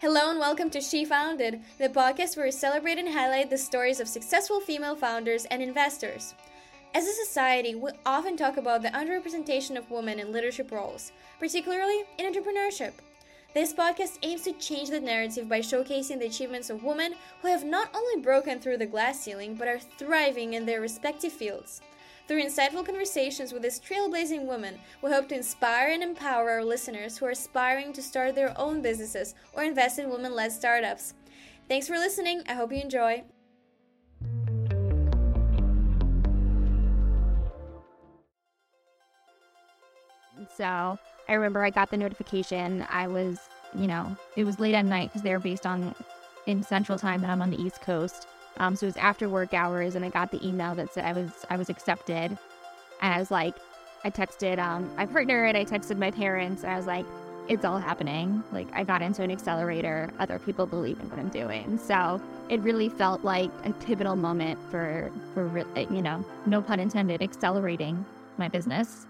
Hello and welcome to She Founded, the podcast where we celebrate and highlight the stories of successful female founders and investors. As a society, we often talk about the underrepresentation of women in leadership roles, particularly in entrepreneurship. This podcast aims to change the narrative by showcasing the achievements of women who have not only broken through the glass ceiling but are thriving in their respective fields. Through insightful conversations with this trailblazing woman, we hope to inspire and empower our listeners who are aspiring to start their own businesses or invest in women led startups. Thanks for listening. I hope you enjoy. So I remember I got the notification. I was, you know, it was late at night because they were based on in Central Time, and I'm on the East Coast. Um, so it was after work hours, and I got the email that said I was I was accepted. And I was like, I texted um, my partner and I texted my parents. And I was like, it's all happening. Like I got into an accelerator. Other people believe in what I'm doing. So it really felt like a pivotal moment for for you know, no pun intended, accelerating my business.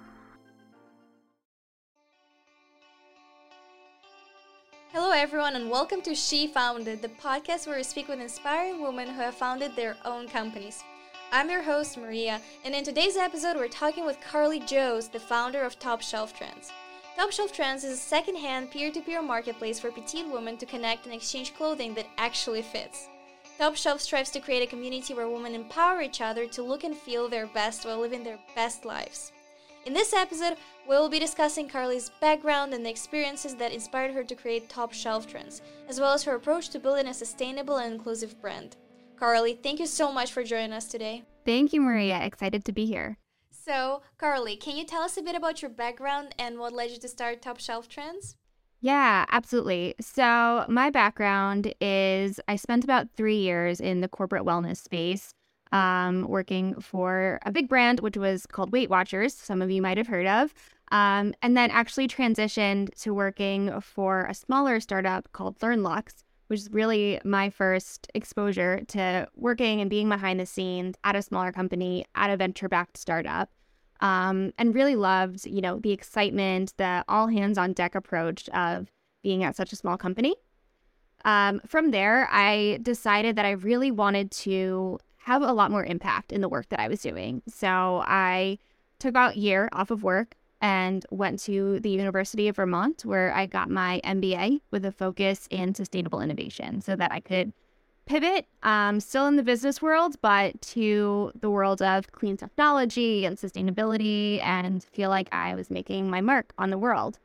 Everyone, and welcome to She Founded, the podcast where we speak with inspiring women who have founded their own companies. I'm your host, Maria, and in today's episode, we're talking with Carly Joos, the founder of Top Shelf Trends. Top Shelf Trends is a second hand peer to peer marketplace for petite women to connect and exchange clothing that actually fits. Top Shelf strives to create a community where women empower each other to look and feel their best while living their best lives. In this episode, we will be discussing Carly's background and the experiences that inspired her to create Top Shelf Trends, as well as her approach to building a sustainable and inclusive brand. Carly, thank you so much for joining us today. Thank you, Maria. Excited to be here. So, Carly, can you tell us a bit about your background and what led you to start Top Shelf Trends? Yeah, absolutely. So, my background is I spent about three years in the corporate wellness space um, working for a big brand, which was called Weight Watchers. Some of you might have heard of. Um, and then actually transitioned to working for a smaller startup called LearnLux, which is really my first exposure to working and being behind the scenes at a smaller company, at a venture-backed startup. Um, and really loved, you know, the excitement, the all hands on deck approach of being at such a small company. Um, from there, I decided that I really wanted to have a lot more impact in the work that I was doing. So I took about a year off of work and went to the University of Vermont where I got my MBA with a focus in sustainable innovation so that I could pivot um, still in the business world, but to the world of clean technology and sustainability and feel like I was making my mark on the world.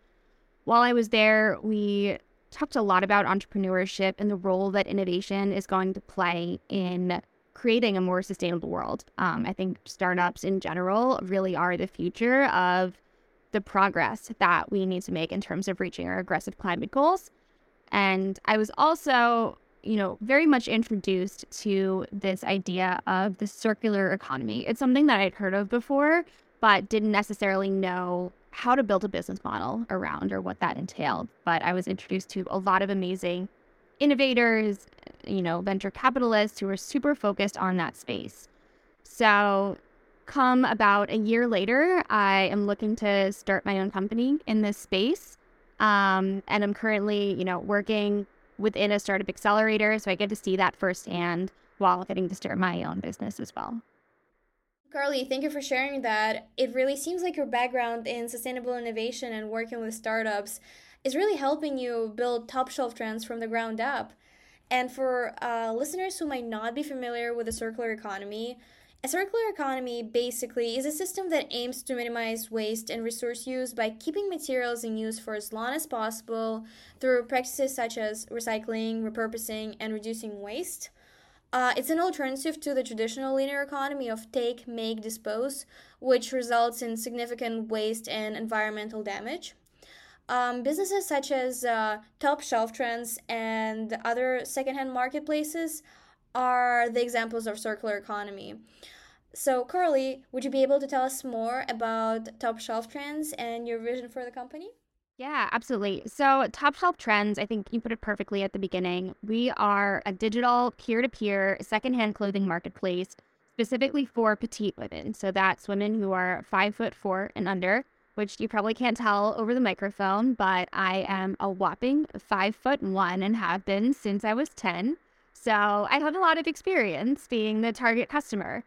While I was there, we talked a lot about entrepreneurship and the role that innovation is going to play in creating a more sustainable world. Um, I think startups in general really are the future of the progress that we need to make in terms of reaching our aggressive climate goals. And I was also, you know, very much introduced to this idea of the circular economy. It's something that I'd heard of before, but didn't necessarily know how to build a business model around or what that entailed. But I was introduced to a lot of amazing innovators, you know, venture capitalists who are super focused on that space. So, come about a year later, I am looking to start my own company in this space. Um, and I'm currently, you know, working within a startup accelerator. So I get to see that firsthand while getting to start my own business as well. Carly, thank you for sharing that. It really seems like your background in sustainable innovation and working with startups is really helping you build top shelf trends from the ground up. And for uh, listeners who might not be familiar with the circular economy, a circular economy basically is a system that aims to minimize waste and resource use by keeping materials in use for as long as possible through practices such as recycling, repurposing, and reducing waste. Uh, it's an alternative to the traditional linear economy of take, make, dispose, which results in significant waste and environmental damage. Um, businesses such as uh, Top Shelf Trends and other secondhand marketplaces are the examples of circular economy. So, Carly, would you be able to tell us more about Top Shelf Trends and your vision for the company? Yeah, absolutely. So, Top Shelf Trends, I think you put it perfectly at the beginning. We are a digital peer to peer secondhand clothing marketplace specifically for petite women. So, that's women who are five foot four and under which you probably can't tell over the microphone, but I am a whopping five foot one and have been since I was 10. So I have a lot of experience being the target customer.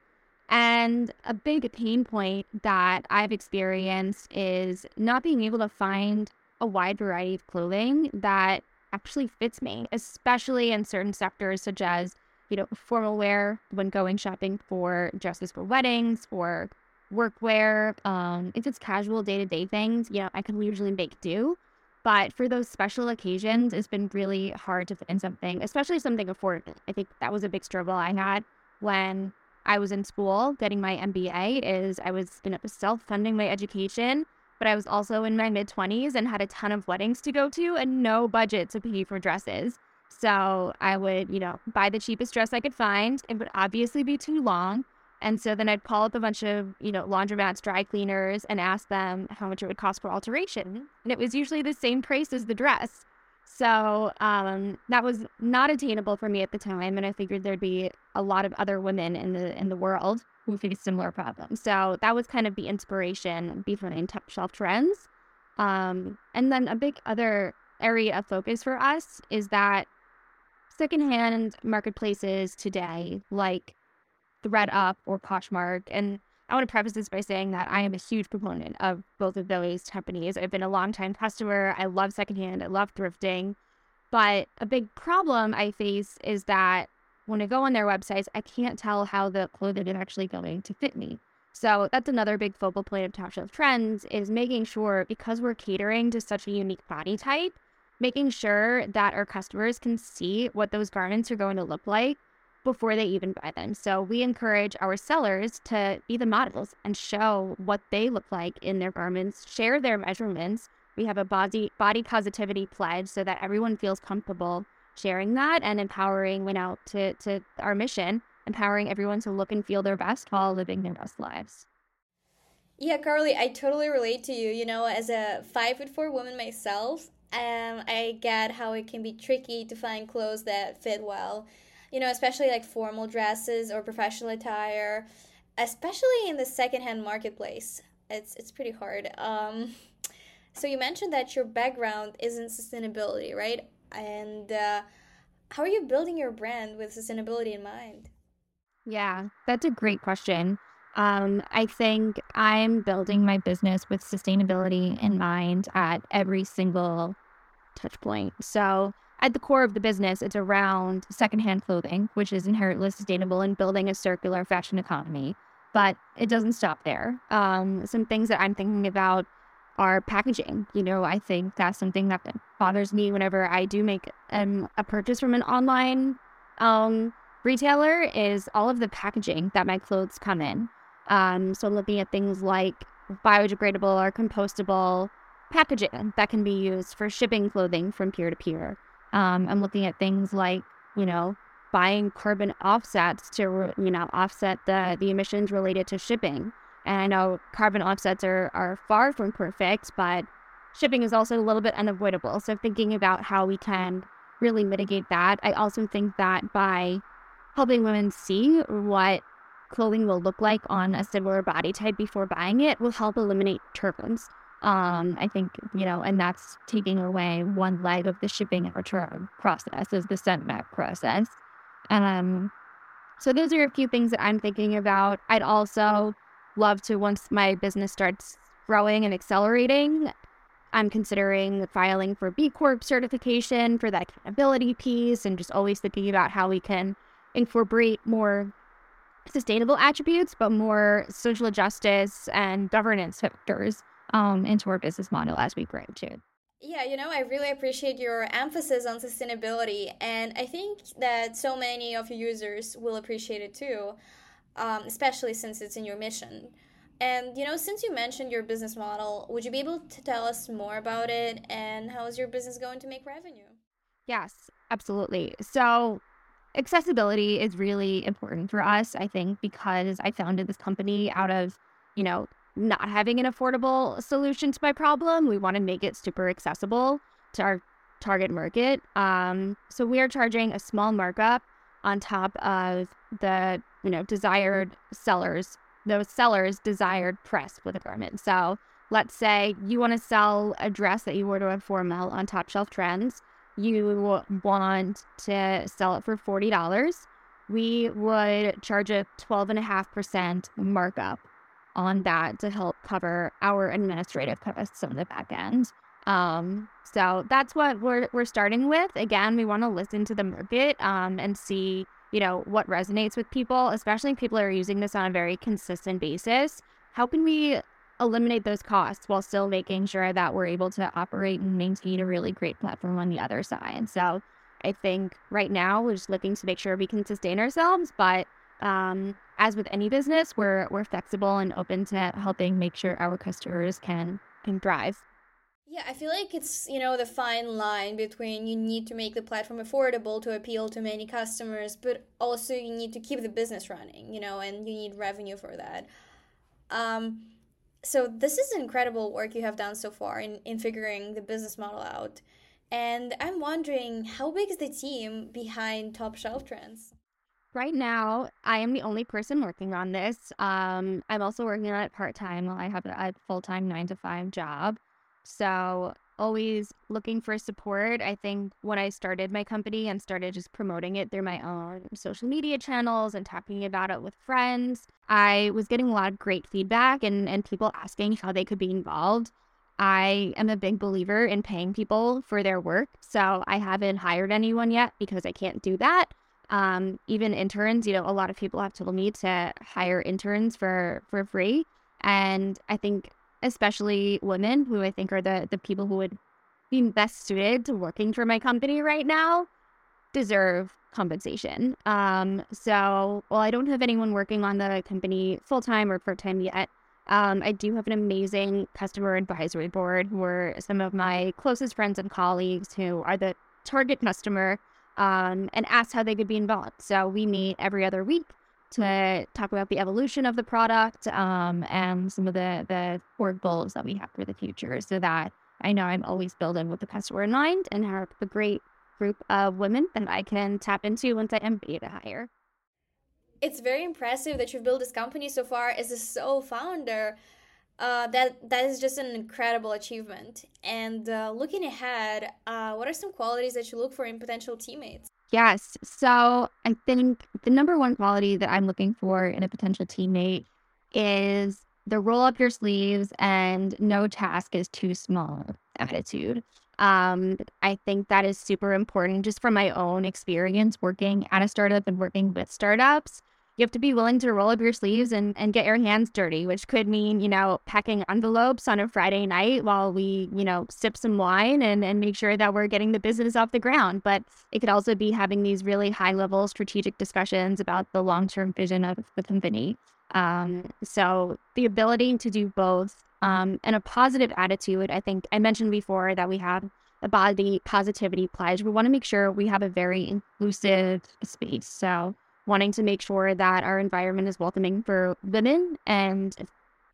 And a big pain point that I've experienced is not being able to find a wide variety of clothing that actually fits me, especially in certain sectors such as, you know, formal wear when going shopping for dresses for weddings or workwear. Um, if it's casual day to day things, you know, I can usually make do. But for those special occasions, it's been really hard to find something, especially something affordable. I think that was a big struggle I had when I was in school getting my MBA is I was you know, self-funding my education, but I was also in my mid 20s and had a ton of weddings to go to and no budget to pay for dresses. So I would, you know, buy the cheapest dress I could find. It would obviously be too long. And so then I'd call up a bunch of, you know, laundromats, dry cleaners, and ask them how much it would cost for alteration. And it was usually the same price as the dress. So um, that was not attainable for me at the time, and I figured there'd be a lot of other women in the in the world who face similar problems. So that was kind of the inspiration behind top shelf trends. Um, and then a big other area of focus for us is that secondhand marketplaces today, like ThredUp or Poshmark, and I want to preface this by saying that I am a huge proponent of both of those companies. I've been a long-time customer. I love secondhand. I love thrifting. But a big problem I face is that when I go on their websites, I can't tell how the clothing is actually going to fit me. So that's another big focal point of Top Shelf Trends is making sure because we're catering to such a unique body type, making sure that our customers can see what those garments are going to look like before they even buy them. So we encourage our sellers to be the models and show what they look like in their garments, share their measurements. We have a body body positivity pledge so that everyone feels comfortable sharing that and empowering went out to, to our mission, empowering everyone to look and feel their best while living their best lives. Yeah, Carly, I totally relate to you. You know, as a five foot four woman myself, um, I get how it can be tricky to find clothes that fit well you know, especially like formal dresses or professional attire, especially in the secondhand marketplace. It's it's pretty hard. Um, so you mentioned that your background is in sustainability, right? And uh, how are you building your brand with sustainability in mind? Yeah, that's a great question. Um, I think I'm building my business with sustainability in mind at every single touch point. So at the core of the business, it's around secondhand clothing, which is inherently sustainable and building a circular fashion economy. But it doesn't stop there. Um, some things that I'm thinking about are packaging. You know, I think that's something that bothers me whenever I do make um, a purchase from an online um, retailer is all of the packaging that my clothes come in. Um, so looking at things like biodegradable or compostable packaging that can be used for shipping clothing from peer to peer. Um, I'm looking at things like, you know, buying carbon offsets to, you know, offset the, the emissions related to shipping. And I know carbon offsets are, are far from perfect, but shipping is also a little bit unavoidable. So thinking about how we can really mitigate that. I also think that by helping women see what clothing will look like on a similar body type before buying it will help eliminate turbulence. Um, I think, you know, and that's taking away one leg of the shipping and return process is the send back process. Um, so those are a few things that I'm thinking about. I'd also love to, once my business starts growing and accelerating, I'm considering filing for B Corp certification for that accountability piece and just always thinking about how we can incorporate more sustainable attributes, but more social justice and governance factors um, into our business model as we grow too. Yeah, you know, I really appreciate your emphasis on sustainability, and I think that so many of your users will appreciate it too, um, especially since it's in your mission. And you know, since you mentioned your business model, would you be able to tell us more about it and how is your business going to make revenue? Yes, absolutely. So, accessibility is really important for us, I think, because I founded this company out of, you know, not having an affordable solution to my problem. We want to make it super accessible to our target market. Um, so we are charging a small markup on top of the you know desired sellers those sellers desired press with a garment. So let's say you want to sell a dress that you order at Formal on Top Shelf Trends. You want to sell it for $40. We would charge a 12.5% markup on that to help cover our administrative costs on the back end. Um, so that's what we're we're starting with. Again, we want to listen to the market um, and see, you know, what resonates with people, especially if people are using this on a very consistent basis. How can we eliminate those costs while still making sure that we're able to operate and maintain a really great platform on the other side? So I think right now we're just looking to make sure we can sustain ourselves, but um, as with any business, we're we're flexible and open to helping make sure our customers can can thrive. Yeah, I feel like it's, you know, the fine line between you need to make the platform affordable to appeal to many customers, but also you need to keep the business running, you know, and you need revenue for that. Um, so this is incredible work you have done so far in, in figuring the business model out. And I'm wondering how big is the team behind Top Shelf Trends? Right now, I am the only person working on this. Um, I'm also working on it part time while I have a full time nine to five job. So always looking for support. I think when I started my company and started just promoting it through my own social media channels and talking about it with friends, I was getting a lot of great feedback and, and people asking how they could be involved. I am a big believer in paying people for their work. So I haven't hired anyone yet because I can't do that. Um, even interns, you know, a lot of people have told me to hire interns for for free. And I think especially women who I think are the the people who would be best suited to working for my company right now deserve compensation. Um, so while I don't have anyone working on the company full time or part time yet, um, I do have an amazing customer advisory board who are some of my closest friends and colleagues who are the target customer um, and ask how they could be involved. So we meet every other week to talk about the evolution of the product um, and some of the the core goals that we have for the future so that I know I'm always building with the customer in mind and have a great group of women that I can tap into once I am ready to hire. It's very impressive that you've built this company so far as a sole founder. Uh, that that is just an incredible achievement. And uh, looking ahead, uh, what are some qualities that you look for in potential teammates? Yes. So I think the number one quality that I'm looking for in a potential teammate is the roll up your sleeves and no task is too small attitude. Um, I think that is super important just from my own experience working at a startup and working with startups you have to be willing to roll up your sleeves and, and get your hands dirty, which could mean, you know, packing envelopes on a Friday night while we, you know, sip some wine and, and make sure that we're getting the business off the ground. But it could also be having these really high level strategic discussions about the long term vision of the company. Um, so the ability to do both um, and a positive attitude, I think I mentioned before that we have a body positivity pledge. We want to make sure we have a very inclusive space. So wanting to make sure that our environment is welcoming for women and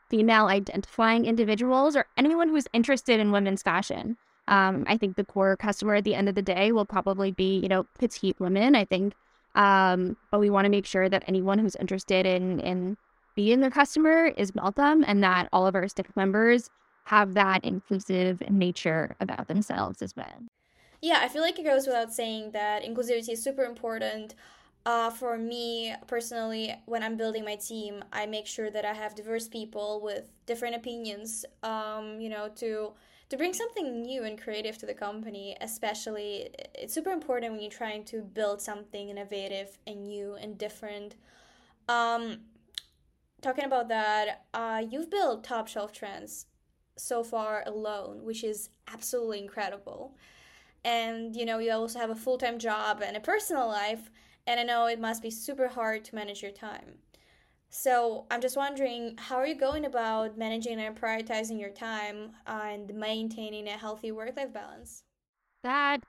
female identifying individuals or anyone who's interested in women's fashion. Um, I think the core customer at the end of the day will probably be, you know, petite women. I think, um, but we want to make sure that anyone who's interested in in being a customer is welcome, and that all of our staff members have that inclusive nature about themselves as well. Yeah, I feel like it goes without saying that inclusivity is super important. Uh, for me personally, when I'm building my team, I make sure that I have diverse people with different opinions. Um, you know, to to bring something new and creative to the company. Especially, it's super important when you're trying to build something innovative and new and different. Um, talking about that, uh, you've built top shelf trends so far alone, which is absolutely incredible. And you know, you also have a full time job and a personal life and I know it must be super hard to manage your time. So I'm just wondering, how are you going about managing and prioritizing your time and maintaining a healthy work life balance? That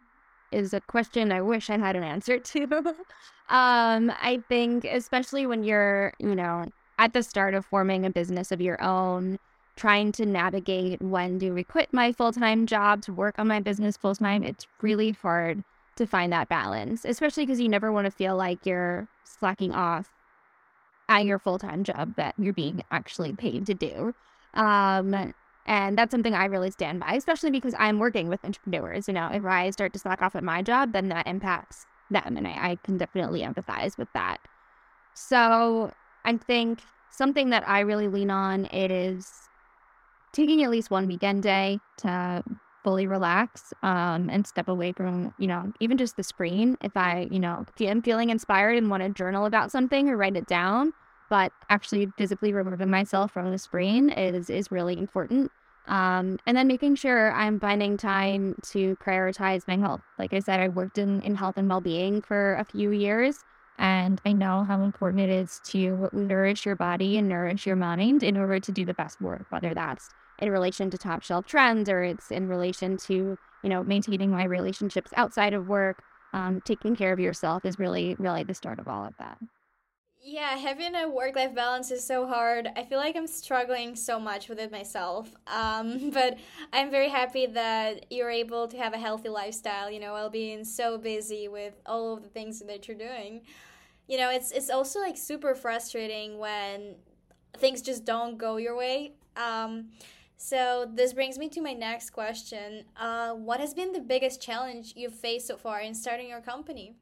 is a question I wish I had an answer to. um, I think, especially when you're, you know, at the start of forming a business of your own, trying to navigate when do we quit my full time job to work on my business full time, it's really hard to find that balance, especially because you never want to feel like you're slacking off at your full time job that you're being actually paid to do. Um, And that's something I really stand by, especially because I'm working with entrepreneurs. You know, if I start to slack off at my job, then that impacts them. And I, I can definitely empathize with that. So I think something that I really lean on it is taking at least one weekend day to fully relax um, and step away from, you know, even just the screen. If I, you know, am feeling inspired and want to journal about something or write it down, but actually physically removing myself from the screen is is really important. Um, and then making sure I'm finding time to prioritize my health. Like I said, I worked in, in health and well being for a few years, and I know how important it is to nourish your body and nourish your mind in order to do the best work, whether that's in relation to top shelf trends or it's in relation to, you know, maintaining my relationships outside of work. Um, taking care of yourself is really, really the start of all of that. Yeah, having a work life balance is so hard. I feel like I'm struggling so much with it myself. Um, but I'm very happy that you're able to have a healthy lifestyle, you know, while being so busy with all of the things that you're doing. You know, it's it's also like super frustrating when things just don't go your way. Um, so this brings me to my next question. Uh, what has been the biggest challenge you've faced so far in starting your company?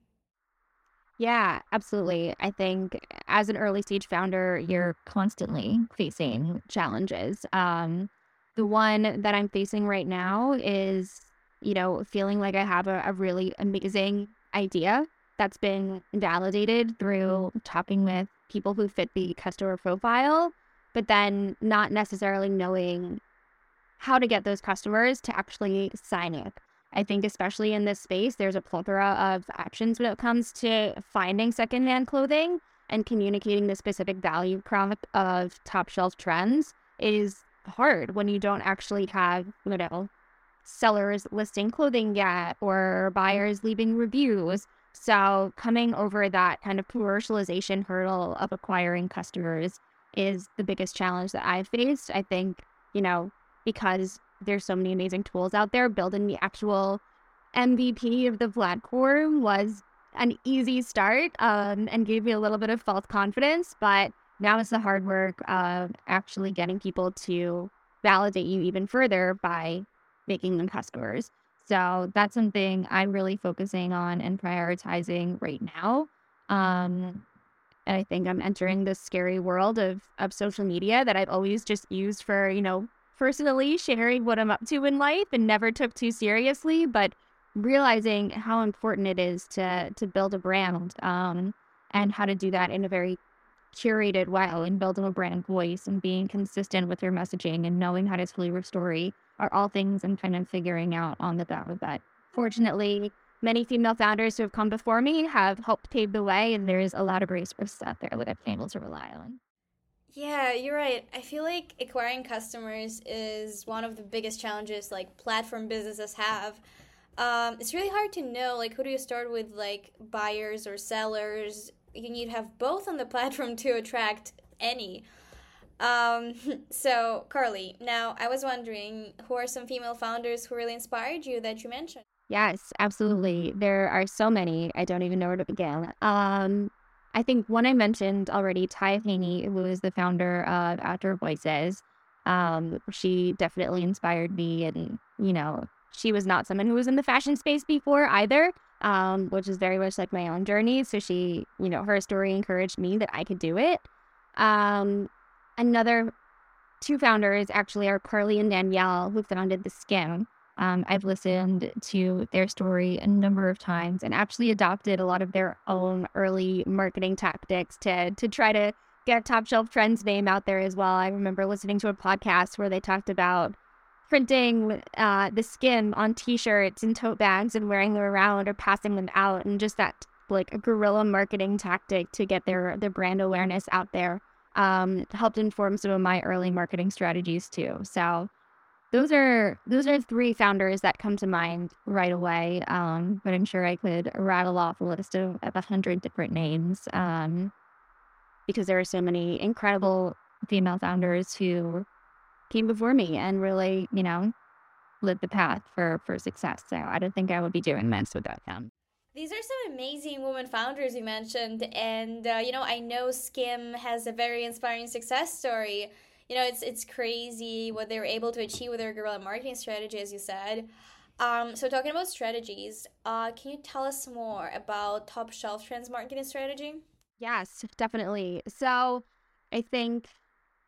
Yeah, absolutely. I think as an early stage founder, you're constantly facing challenges. Um, the one that I'm facing right now is, you know, feeling like I have a, a really amazing idea that's been validated through talking with people who fit the customer profile, but then not necessarily knowing how to get those customers to actually sign it. I think, especially in this space, there's a plethora of options when it comes to finding secondhand clothing and communicating the specific value prop of top shelf trends is hard when you don't actually have, you know, sellers listing clothing yet or buyers leaving reviews. So, coming over that kind of commercialization hurdle of acquiring customers is the biggest challenge that I've faced. I think, you know, because there's so many amazing tools out there. Building the actual MVP of the platform was an easy start um, and gave me a little bit of false confidence. But now it's the hard work of actually getting people to validate you even further by making them customers. So that's something I'm really focusing on and prioritizing right now. Um, and I think I'm entering this scary world of of social media that I've always just used for, you know, personally sharing what I'm up to in life and never took too seriously, but realizing how important it is to to build a brand um, and how to do that in a very curated way and building a brand voice and being consistent with your messaging and knowing how to tell your story are all things I'm kind of figuring out on the go. But fortunately, many female founders who have come before me have helped pave the way, and there's a lot of resources out there that I've been able to rely on. Yeah, you're right. I feel like acquiring customers is one of the biggest challenges like platform businesses have. Um, it's really hard to know like who do you start with like buyers or sellers. You need to have both on the platform to attract any. Um, so Carly, now I was wondering who are some female founders who really inspired you that you mentioned? Yes, absolutely. There are so many. I don't even know where to begin. Um, I think one I mentioned already, Ty Haney, who is the founder of Outdoor Voices, um, she definitely inspired me. And, you know, she was not someone who was in the fashion space before either, um, which is very much like my own journey. So she, you know, her story encouraged me that I could do it. Um, another two founders actually are Carly and Danielle, who founded The Skimm. Um, I've listened to their story a number of times and actually adopted a lot of their own early marketing tactics to to try to get Top Shelf Trends name out there as well. I remember listening to a podcast where they talked about printing uh, the Skimm on T-shirts and tote bags and wearing them around or passing them out, and just that like a guerrilla marketing tactic to get their their brand awareness out there um, helped inform some of my early marketing strategies too. So those are those are three founders that come to mind right away. Um, but I'm sure I could rattle off a list of a hundred different names um, because there are so many incredible female founders who came before me and really, you know, lit the path for for success. So I don't think I would be doing this without them. These are some amazing women founders you mentioned, and uh, you know I know Skimm has a very inspiring success story you know, it's it's crazy what they were able to achieve with their guerrilla marketing strategy, as you said. Um, so talking about strategies, uh, can you tell us more about Top Shelf Trends marketing strategy? Yes, definitely. So I think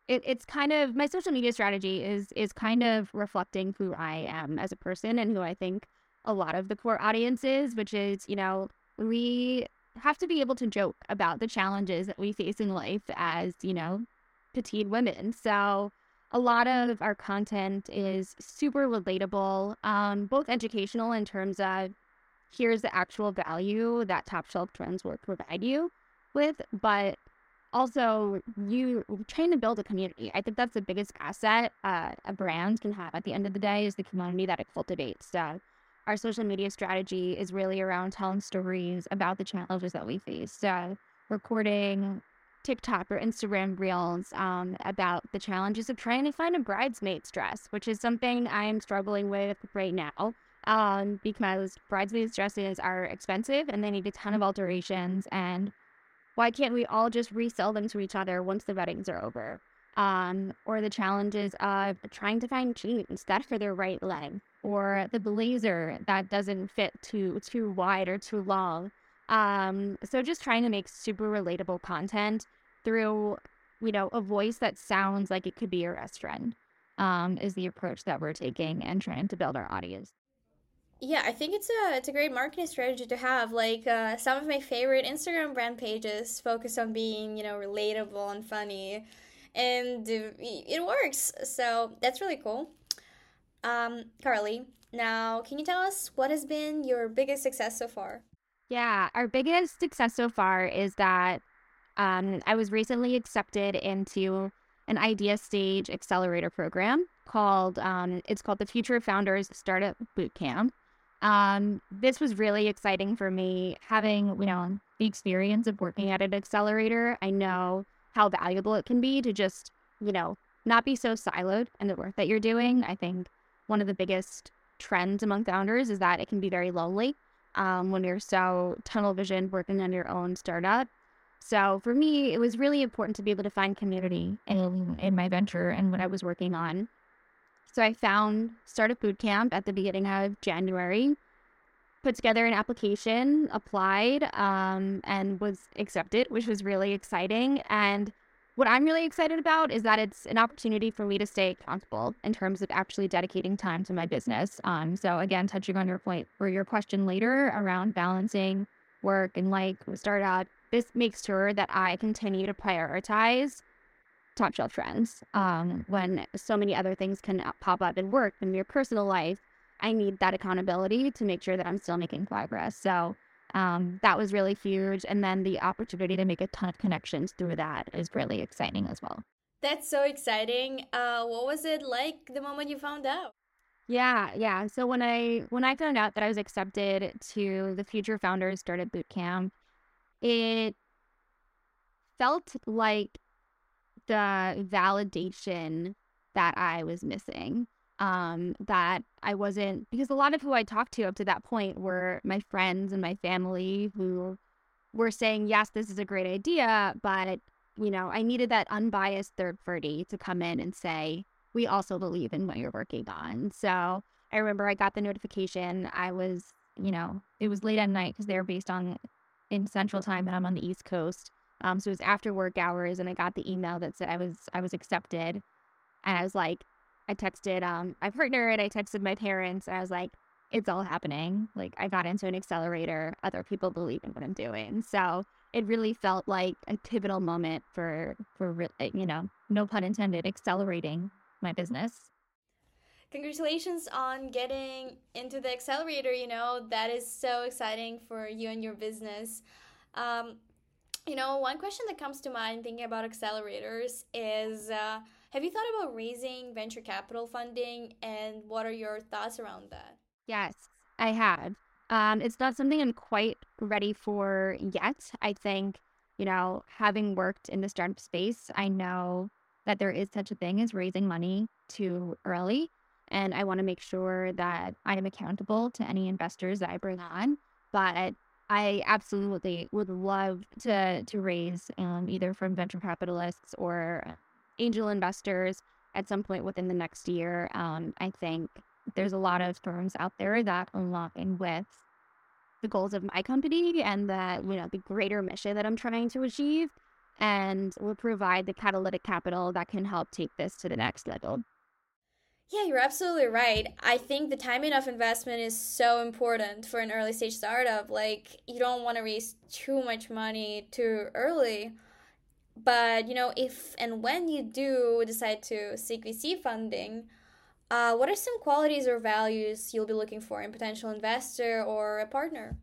it, it's kind of my social media strategy is is kind of reflecting who I am as a person and who I think a lot of the core audience is, which is, you know, we have to be able to joke about the challenges that we face in life as, you know, petite women. So a lot of our content is super relatable, um, both educational in terms of here's the actual value that top shelf trends will provide you with, but also you trying to build a community. I think that's the biggest asset uh, a brand can have at the end of the day is the community that it cultivates. So our social media strategy is really around telling stories about the challenges that we face. So recording TikTok or Instagram reels um, about the challenges of trying to find a bridesmaid's dress, which is something I'm struggling with right now um, because bridesmaids dresses are expensive and they need a ton of alterations. And why can't we all just resell them to each other once the weddings are over? Um, or the challenges of trying to find jeans that for their right leg, or the blazer that doesn't fit too too wide or too long. Um, so just trying to make super relatable content through, you know, a voice that sounds like it could be your best friend. Um, is the approach that we're taking and trying to build our audience. Yeah, I think it's a it's a great marketing strategy to have. Like uh, some of my favorite Instagram brand pages focus on being you know relatable and funny, and it works. So that's really cool. Um, Carly, now can you tell us what has been your biggest success so far? Yeah, our biggest success so far is that um, I was recently accepted into an idea stage accelerator program called um, it's called the Future Founders Startup Bootcamp. Um, this was really exciting for me, having you know the experience of working at an accelerator. I know how valuable it can be to just you know not be so siloed in the work that you're doing. I think one of the biggest trends among founders is that it can be very lonely um, when you're so tunnel vision working on your own startup. So for me, it was really important to be able to find community in, in my venture and what I was working on. So I found Startup Bootcamp at the beginning of January, put together an application, applied, um, and was accepted, which was really exciting. And what I'm really excited about is that it's an opportunity for me to stay accountable in terms of actually dedicating time to my business. Um, so again, touching on your point or your question later around balancing work and like with startup, this makes sure that I continue to prioritize top shelf trends. Um, when so many other things can pop up in work and your personal life, I need that accountability to make sure that I'm still making progress. So um, that was really huge. And then the opportunity to make a ton of connections through that is really exciting as well. That's so exciting. Uh, what was it like the moment you found out? Yeah, yeah. So when I when I found out that I was accepted to the Future Founders Startup Bootcamp, it felt like the validation that I was missing um, that I wasn't because a lot of who I talked to up to that point were my friends and my family who were saying, yes, this is a great idea, but you know, I needed that unbiased third party to come in and say, we also believe in what you're working on. So I remember I got the notification. I was, you know, it was late at night because they were based on in Central Time and I'm on the East Coast. Um, so it was after work hours, and I got the email that said I was I was accepted, and I was like, I texted um my partner and I texted my parents. And I was like, it's all happening. Like I got into an accelerator. Other people believe in what I'm doing. So it really felt like a pivotal moment for for eh, you know, no pun intended, accelerating my business. Congratulations on getting into the accelerator. You know that is so exciting for you and your business. Um, you know, one question that comes to mind thinking about accelerators is. Uh, have you thought about raising venture capital funding and what are your thoughts around that? Yes, I have. Um, it's not something I'm quite ready for yet. I think, you know, having worked in the startup space, I know that there is such a thing as raising money too early. And I want to make sure that I am accountable to any investors that I bring on. But I absolutely would love to to raise um, either from venture capitalists or angel investors at some point within the next year. Um, I think there's a lot of firms out there that align with the goals of my company and that you know the greater mission that I'm trying to achieve, and will provide the catalytic capital that can help take this to the next level. Yeah, you're absolutely right. I think the timing of investment is so important for an early stage startup. Like, you don't want to raise too much money too early. But, you know, if and when you do decide to seek VC funding, uh, what are some qualities or values you'll be looking for in potential investor or a partner?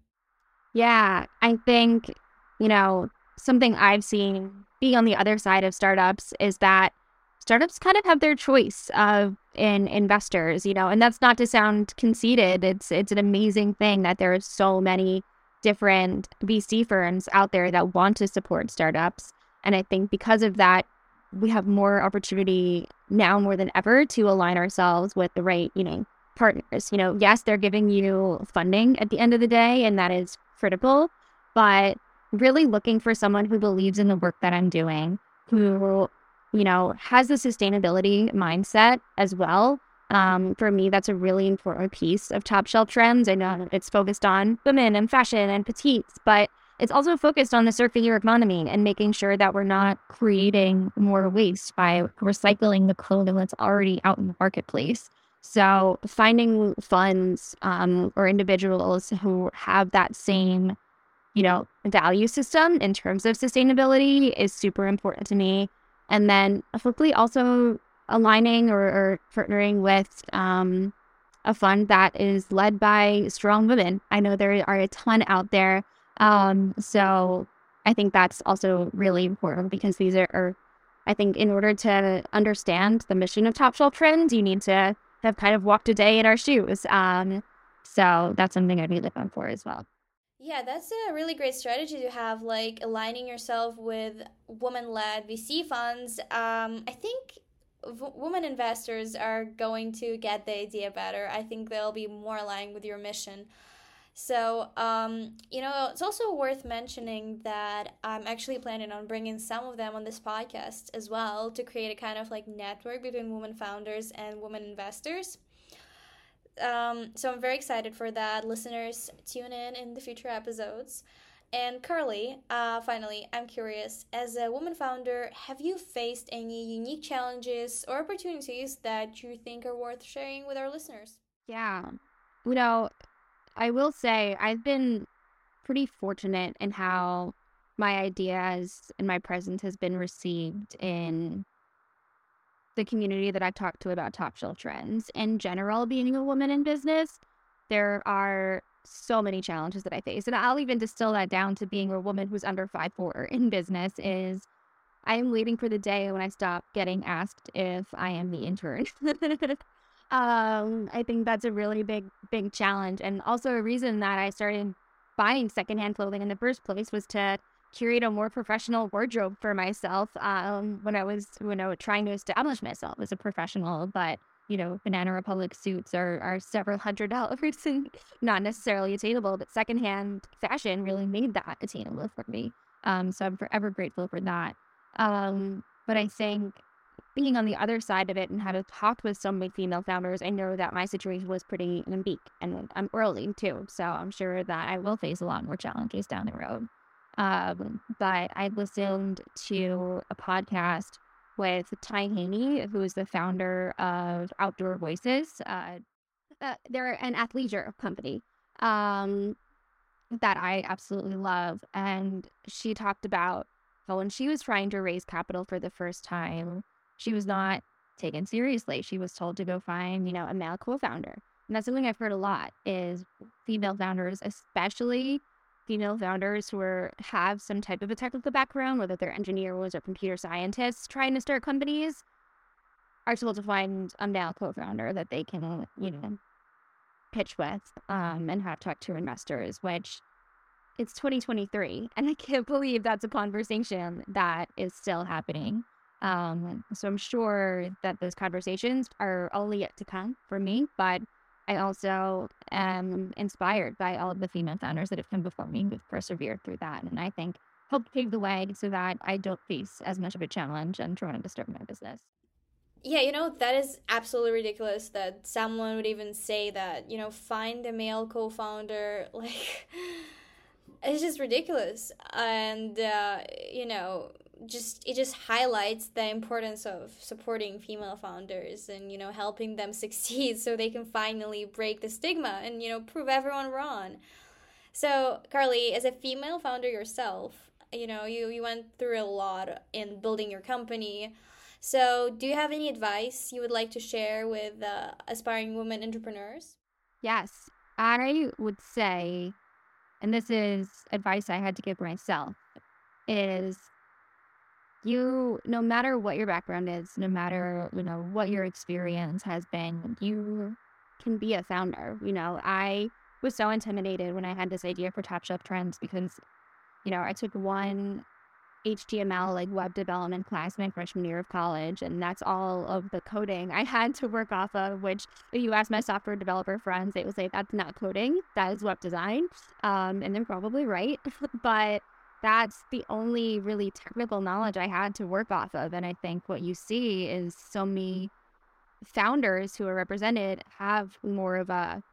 Yeah, I think, you know, something I've seen being on the other side of startups is that startups kind of have their choice of in investors, you know, and that's not to sound conceited. It's it's an amazing thing that there are so many different VC firms out there that want to support startups. And I think because of that, we have more opportunity now more than ever to align ourselves with the right, you know, partners. You know, yes, they're giving you funding at the end of the day, and that is critical, but really looking for someone who believes in the work that I'm doing, who, you know, has the sustainability mindset as well. Um, for me, that's a really important piece of Top Shelf Trends. I know it's focused on women and fashion and petites, but it's also focused on the circular economy and making sure that we're not creating more waste by recycling the clothing that's already out in the marketplace. So finding funds um, or individuals who have that same, you know, value system in terms of sustainability is super important to me. And then hopefully also aligning or, or partnering with um, a fund that is led by strong women. I know there are a ton out there um, so I think that's also really important because these are, are, I think, in order to understand the mission of Top Shelf Trends, you need to have kind of walked a day in our shoes. Um, so that's something I'd be looking for as well. Yeah, that's a really great strategy to have, like aligning yourself with woman led VC funds. Um, I think v- women investors are going to get the idea better. I think they'll be more aligned with your mission. So, um, you know, it's also worth mentioning that I'm actually planning on bringing some of them on this podcast as well to create a kind of like network between women founders and women investors. Um, so I'm very excited for that. Listeners, tune in in the future episodes. And Carly, uh, finally, I'm curious as a woman founder, have you faced any unique challenges or opportunities that you think are worth sharing with our listeners? Yeah. You know, I will say I've been pretty fortunate in how my ideas and my presence has been received in the community that I talked to about top shelf trends. In general, being a woman in business, there are so many challenges that I face. And I'll even distill that down to being a woman who's under five four in business is I am waiting for the day when I stop getting asked if I am the intern. Um, I think that's a really big, big challenge. And also a reason that I started buying secondhand clothing in the first place was to curate a more professional wardrobe for myself um, when I was when I was trying to establish myself as a professional. But you know, Banana Republic suits are are several hundred dollars and not necessarily attainable. But secondhand fashion really made that attainable for me. Um, so I'm forever grateful for that. Um, but I think being on the other side of it and having talked with so many female founders, I know that my situation was pretty unique and I'm early too. So I'm sure that I will face a lot more challenges down the road. Um, but I listened to a podcast with Ty Haney, who is the founder of Outdoor Voices. Uh, uh, they're an athleisure company um, that I absolutely love. And she talked about how when she was trying to raise capital for the first time, she was not taken seriously. She was told to go find, you know, a male co-founder. And that's something I've heard a lot is female founders, especially female founders who are, have some type of a technical background, whether they're engineers or computer scientists trying to start companies, are told to find a male co-founder that they can, you know, pitch with um, and have talk to investors, which it's 2023. And I can't believe that's a conversation that is still happening. Um, so I'm sure that those conversations are only yet to come for me, but I also am inspired by all of the female founders that have come before me who've persevered through that. And I think helped pave the way so that I don't face as much of a challenge and trying to start my business. Yeah, you know, that is absolutely ridiculous that someone would even say that, you know, find a male co founder. Like, it's just ridiculous. And, uh, you know, just it just highlights the importance of supporting female founders and you know helping them succeed so they can finally break the stigma and you know prove everyone wrong. So carly as a female founder yourself you know you you went through a lot in building your company. So do you have any advice you would like to share with uh, aspiring women entrepreneurs? Yes. I would say and this is advice i had to give myself is you no matter what your background is no matter you know what your experience has been you can be a founder you know? I was so intimidated when i had this idea for top shelf trends because you know i took one html like web development class my freshman year of college and that's all of the coding i had to work off of which if you ask my software developer friends they would say that's not coding that is web design um, and they're probably right but that's the only really technical knowledge I had to work off of. And I think what you see is so many founders who are represented have more of a,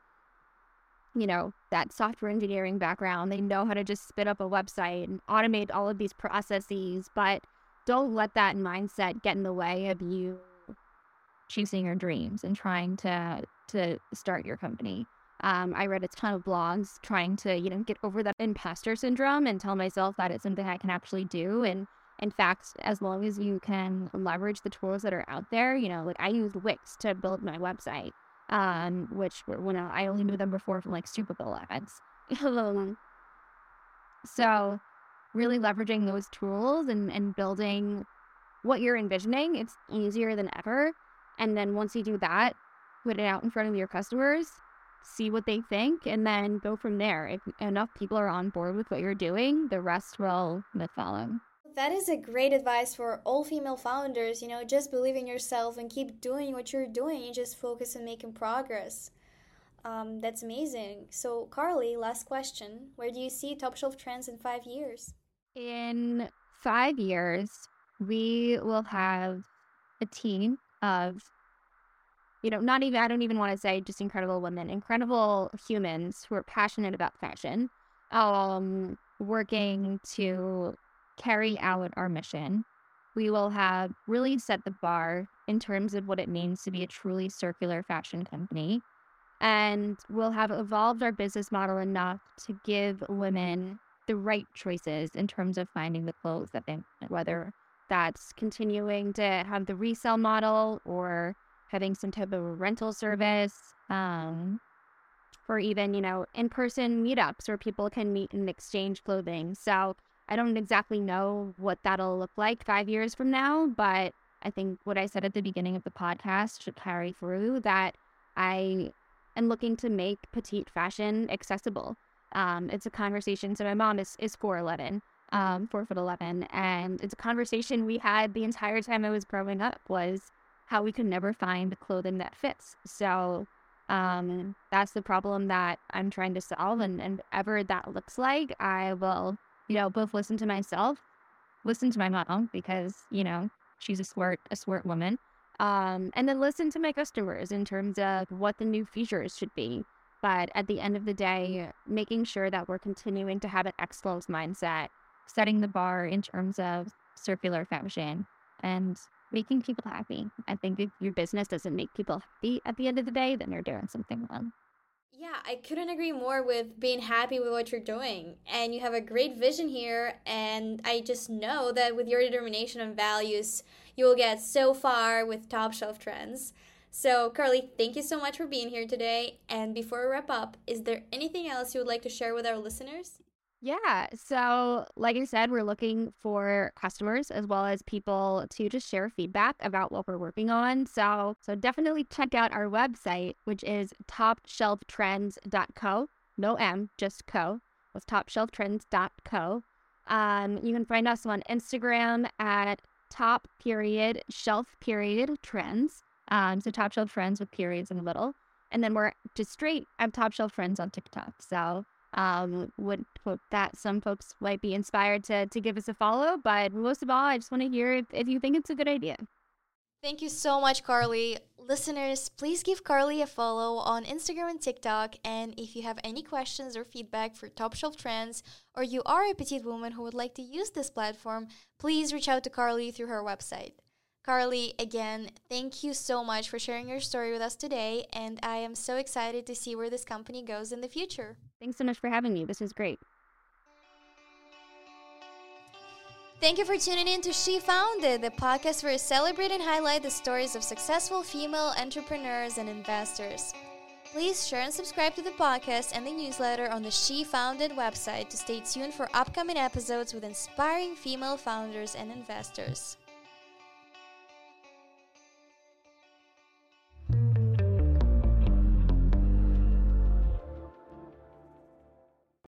you know, that software engineering background. They know how to just spit up a website and automate all of these processes, but don't let that mindset get in the way of you chasing your dreams and trying to to start your company. Um, I read a ton of blogs trying to, you know, get over that imposter syndrome and tell myself that it's something I can actually do. And in fact, as long as you can leverage the tools that are out there, you know, like I used Wix to build my website, um, which when I only knew them before from like Super Bowl ads. so really leveraging those tools and, and building what you're envisioning, it's easier than ever. And then once you do that, put it out in front of your customers, see what they think, and then go from there. If enough people are on board with what you're doing, the rest will follow. That is a great advice for all female founders. You know, just believe in yourself and keep doing what you're doing. You just focus on making progress. Um, that's amazing. So, Carly, last question. Where do you see Top Shelf Trends in five years? In five years, we will have a team of you know, not even, I don't even want to say just incredible women, incredible humans who are passionate about fashion, um, working to carry out our mission. We will have really set the bar in terms of what it means to be a truly circular fashion company. And we'll have evolved our business model enough to give women the right choices in terms of finding the clothes that they whether that's continuing to have the resale model or having some type of rental service, um, or even, you know, in person meetups where people can meet and exchange clothing. So I don't exactly know what that'll look like five years from now, but I think what I said at the beginning of the podcast should carry through that I am looking to make petite fashion accessible. Um, it's a conversation. So my mom is, is 4'11, um, 4 foot 11. And it's a conversation we had the entire time I was growing up was how we can never find clothing that fits. So um, that's the problem that I'm trying to solve. And, and ever that looks like, I will, you know, both listen to myself, listen to my mom because, you know, she's a smart, a smart woman. Um, and then listen to my customers in terms of what the new features should be. But at the end of the day, making sure that we're continuing to have an excellence mindset, setting the bar in terms of circular fashion and making people happy. I think if your business doesn't make people happy at the end of the day, then you're doing something wrong. Yeah, I couldn't agree more with being happy with what you're doing. And you have a great vision here. And I just know that with your determination and values, you will get so far with top shelf trends. So, Carly, thank you so much for being here today. And before we wrap up, is there anything else you would like to share with our listeners? Yeah. So, like I said, we're looking for customers as well as people to just share feedback about what we're working on. So, so definitely check out our website, which is topshelftrends.co. No M, just co. With topshelftrends.co. Um, you can find us on Instagram at top period shelf period trends. Um, so top shelf trends with periods in the middle. And then we're just straight at top shelf trends on TikTok. So Um, would hope that some folks might be inspired to to give us a follow. But most of all, I just want to hear if, if you think it's a good idea. Thank you so much, Carly. Listeners, please give Carly a follow on Instagram and TikTok. And if you have any questions or feedback for Top Shelf Trends, or you are a petite woman who would like to use this platform, please reach out to Carly through her website. Carly, again, thank you so much for sharing your story with us today. And I am so excited to see where this company goes in the future. Thanks so much for having me. This was great. Thank you for tuning in to She Founded, the podcast where we celebrate and highlight the stories of successful female entrepreneurs and investors. Please share and subscribe to the podcast and the newsletter on the She Founded website to stay tuned for upcoming episodes with inspiring female founders and investors.